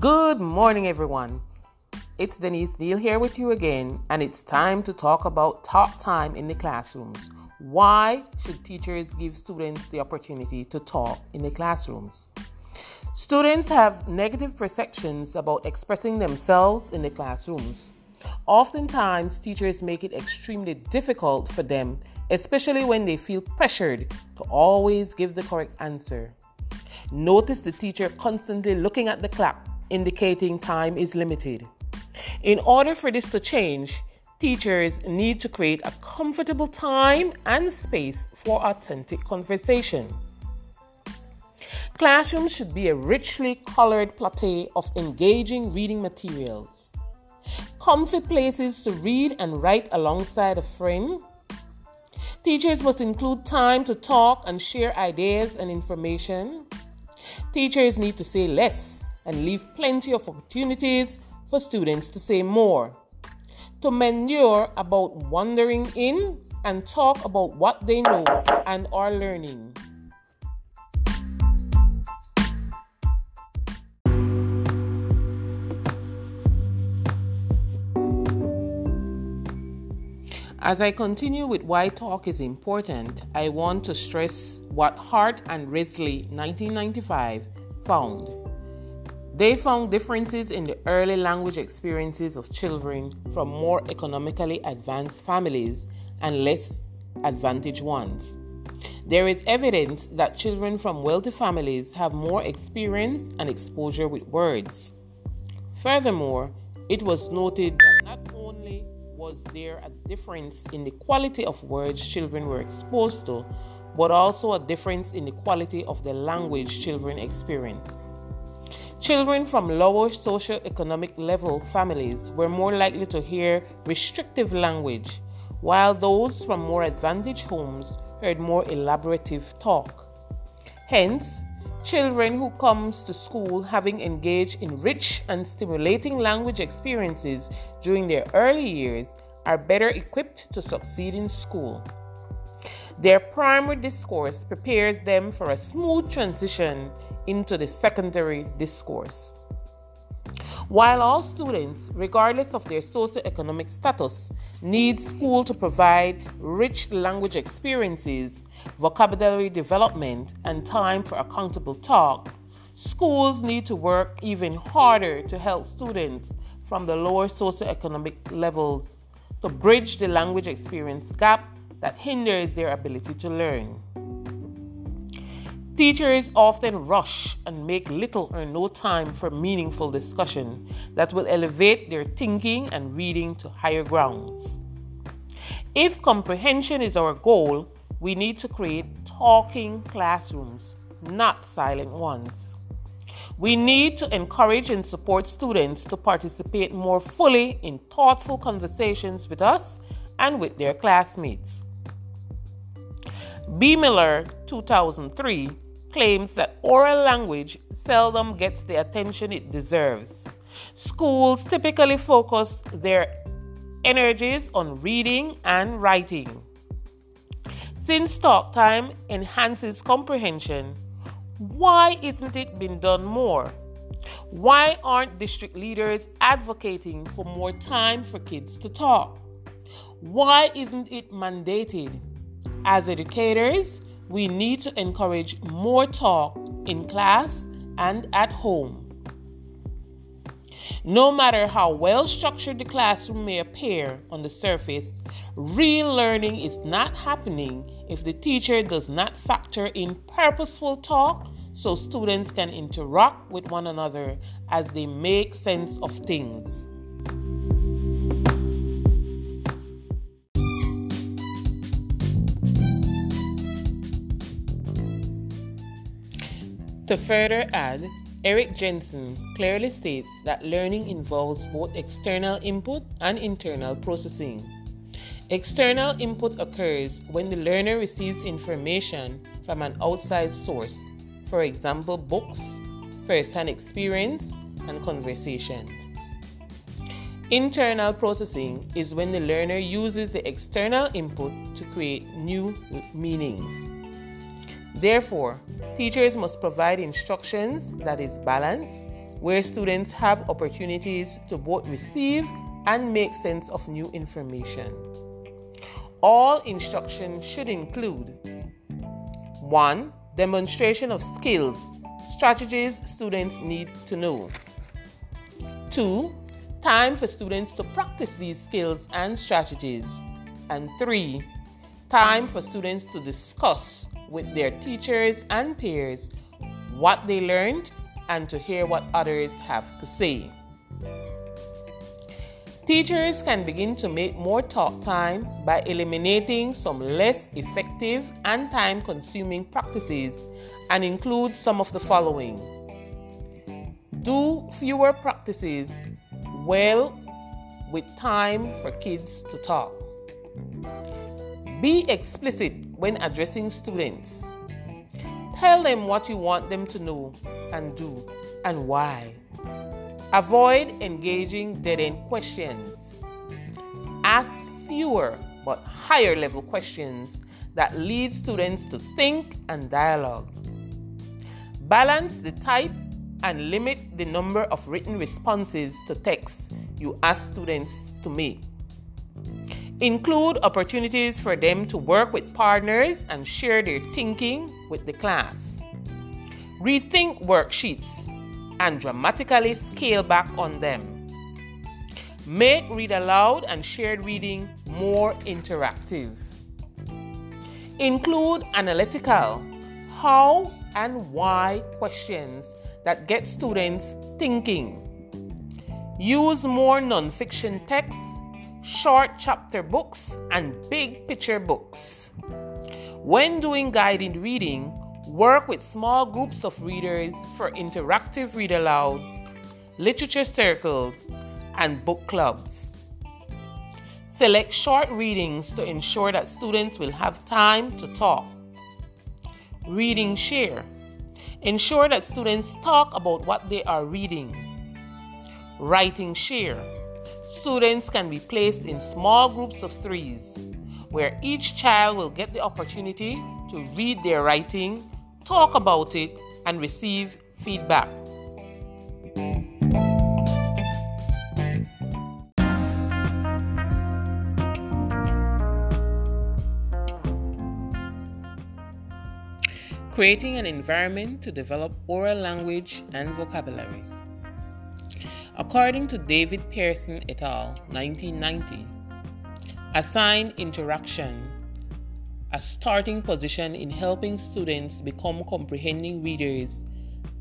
Good morning, everyone. It's Denise Neal here with you again, and it's time to talk about talk time in the classrooms. Why should teachers give students the opportunity to talk in the classrooms? Students have negative perceptions about expressing themselves in the classrooms. Oftentimes, teachers make it extremely difficult for them, especially when they feel pressured to always give the correct answer. Notice the teacher constantly looking at the clock, indicating time is limited. In order for this to change, teachers need to create a comfortable time and space for authentic conversation. Classrooms should be a richly colored plateau of engaging reading materials. Comfy places to read and write alongside a friend. Teachers must include time to talk and share ideas and information. Teachers need to say less and leave plenty of opportunities for students to say more. To manure about wandering in and talk about what they know and are learning. As I continue with why talk is important, I want to stress what Hart and Risley 1995 found. They found differences in the early language experiences of children from more economically advanced families and less advantaged ones. There is evidence that children from wealthy families have more experience and exposure with words. Furthermore, it was noted that not only was there a difference in the quality of words children were exposed to, but also a difference in the quality of the language children experienced. Children from lower socioeconomic level families were more likely to hear restrictive language, while those from more advantaged homes heard more elaborative talk. Hence, children who comes to school having engaged in rich and stimulating language experiences during their early years are better equipped to succeed in school. Their primary discourse prepares them for a smooth transition into the secondary discourse. While all students, regardless of their socioeconomic status, need school to provide rich language experiences, vocabulary development, and time for accountable talk, schools need to work even harder to help students from the lower socioeconomic levels to bridge the language experience gap that hinders their ability to learn. Teachers often rush and make little or no time for meaningful discussion that will elevate their thinking and reading to higher grounds. If comprehension is our goal, we need to create talking classrooms, not silent ones. We need to encourage and support students to participate more fully in thoughtful conversations with us and with their classmates. B. Miller, 2003, claims that oral language seldom gets the attention it deserves. Schools typically focus their energies on reading and writing. Since talk time enhances comprehension, why isn't it being done more? Why aren't district leaders advocating for more time for kids to talk? Why isn't it mandated? As educators, we need to encourage more talk in class and at home. No matter how well structured the classroom may appear on the surface, real learning is not happening if the teacher does not factor in purposeful talk so students can interact with one another as they make sense of things. To further add, Eric Jensen clearly states that learning involves both external input and internal processing. External input occurs when the learner receives information from an outside source, for example, books, first hand experience, and conversations. Internal processing is when the learner uses the external input to create new meaning. Therefore, teachers must provide instructions that is balanced, where students have opportunities to both receive and make sense of new information. All instruction should include 1. Demonstration of skills, strategies students need to know. 2. Time for students to practice these skills and strategies. And 3. Time for students to discuss with their teachers and peers what they learned and to hear what others have to say. Teachers can begin to make more talk time by eliminating some less effective and time consuming practices and include some of the following. Do fewer practices well with time for kids to talk. Be explicit when addressing students. Tell them what you want them to know and do and why. Avoid engaging dead end questions. Ask fewer but higher level questions that lead students to think and dialogue. Balance the type and limit the number of written responses to text you ask students to make. Include opportunities for them to work with partners and share their thinking with the class. Rethink worksheets and dramatically scale back on them. Make read aloud and shared reading more interactive. Include analytical, how and why questions that get students thinking. Use more nonfiction texts, short chapter books, and big picture books. When doing guided reading, Work with small groups of readers for interactive read aloud, literature circles, and book clubs. Select short readings to ensure that students will have time to talk. Reading share. Ensure that students talk about what they are reading. Writing share. Students can be placed in small groups of threes, where each child will get the opportunity to read their writing talk about it, and receive feedback. Creating an environment to develop oral language and vocabulary. According to David Pearson et al., 1990, assign interaction a starting position in helping students become comprehending readers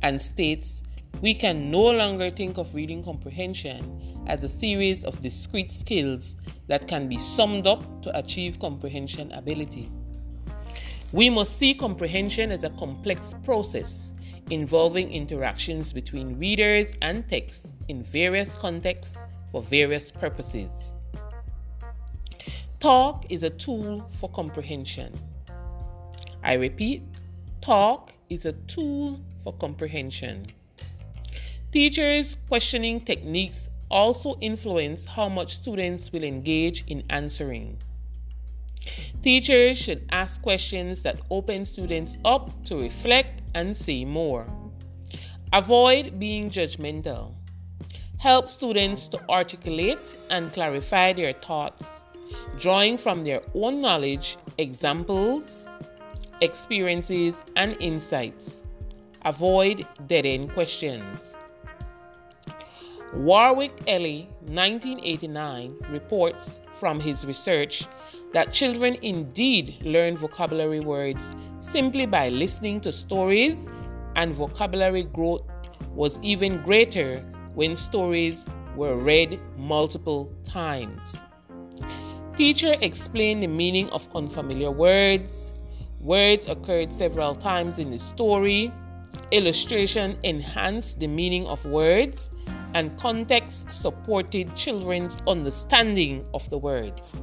and states we can no longer think of reading comprehension as a series of discrete skills that can be summed up to achieve comprehension ability. We must see comprehension as a complex process involving interactions between readers and texts in various contexts for various purposes. Talk is a tool for comprehension. I repeat, talk is a tool for comprehension. Teachers' questioning techniques also influence how much students will engage in answering. Teachers should ask questions that open students up to reflect and say more. Avoid being judgmental. Help students to articulate and clarify their thoughts drawing from their own knowledge, examples, experiences, and insights. Avoid dead end questions. Warwick Elley, 1989, reports from his research that children indeed learn vocabulary words simply by listening to stories, and vocabulary growth was even greater when stories were read multiple times. Teacher explained the meaning of unfamiliar words. Words occurred several times in the story. Illustration enhanced the meaning of words, and context supported children's understanding of the words.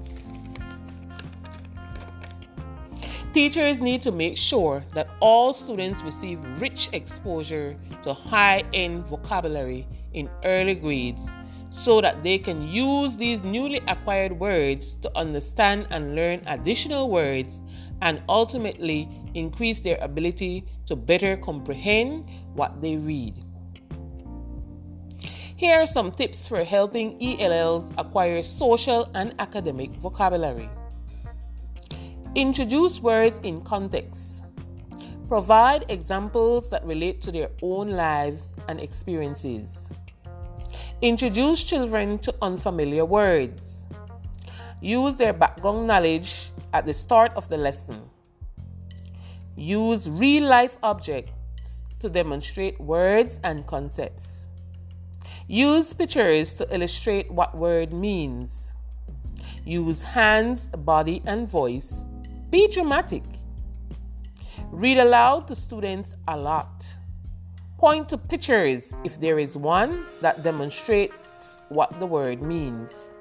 Teachers need to make sure that all students receive rich exposure to high end vocabulary in early grades so that they can use these newly acquired words to understand and learn additional words and ultimately increase their ability to better comprehend what they read. Here are some tips for helping ELLs acquire social and academic vocabulary. Introduce words in context. Provide examples that relate to their own lives and experiences. Introduce children to unfamiliar words. Use their background knowledge at the start of the lesson. Use real life objects to demonstrate words and concepts. Use pictures to illustrate what word means. Use hands, body, and voice. Be dramatic. Read aloud to students a lot. Point to pictures if there is one that demonstrates what the word means.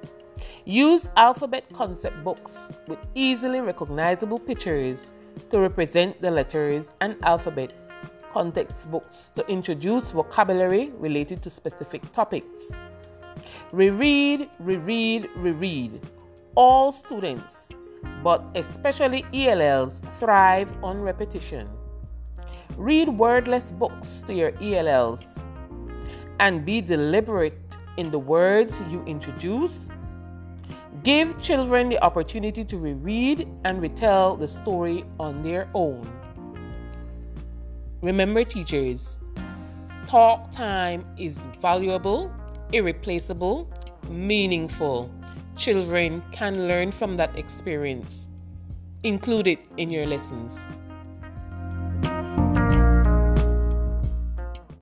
Use alphabet concept books with easily recognizable pictures to represent the letters and alphabet context books to introduce vocabulary related to specific topics. Reread, reread, reread. All students, but especially ELLs, thrive on repetition. Read wordless books to your ELLs and be deliberate in the words you introduce Give children the opportunity to reread and retell the story on their own. Remember, teachers, talk time is valuable, irreplaceable, meaningful. Children can learn from that experience. Include it in your lessons.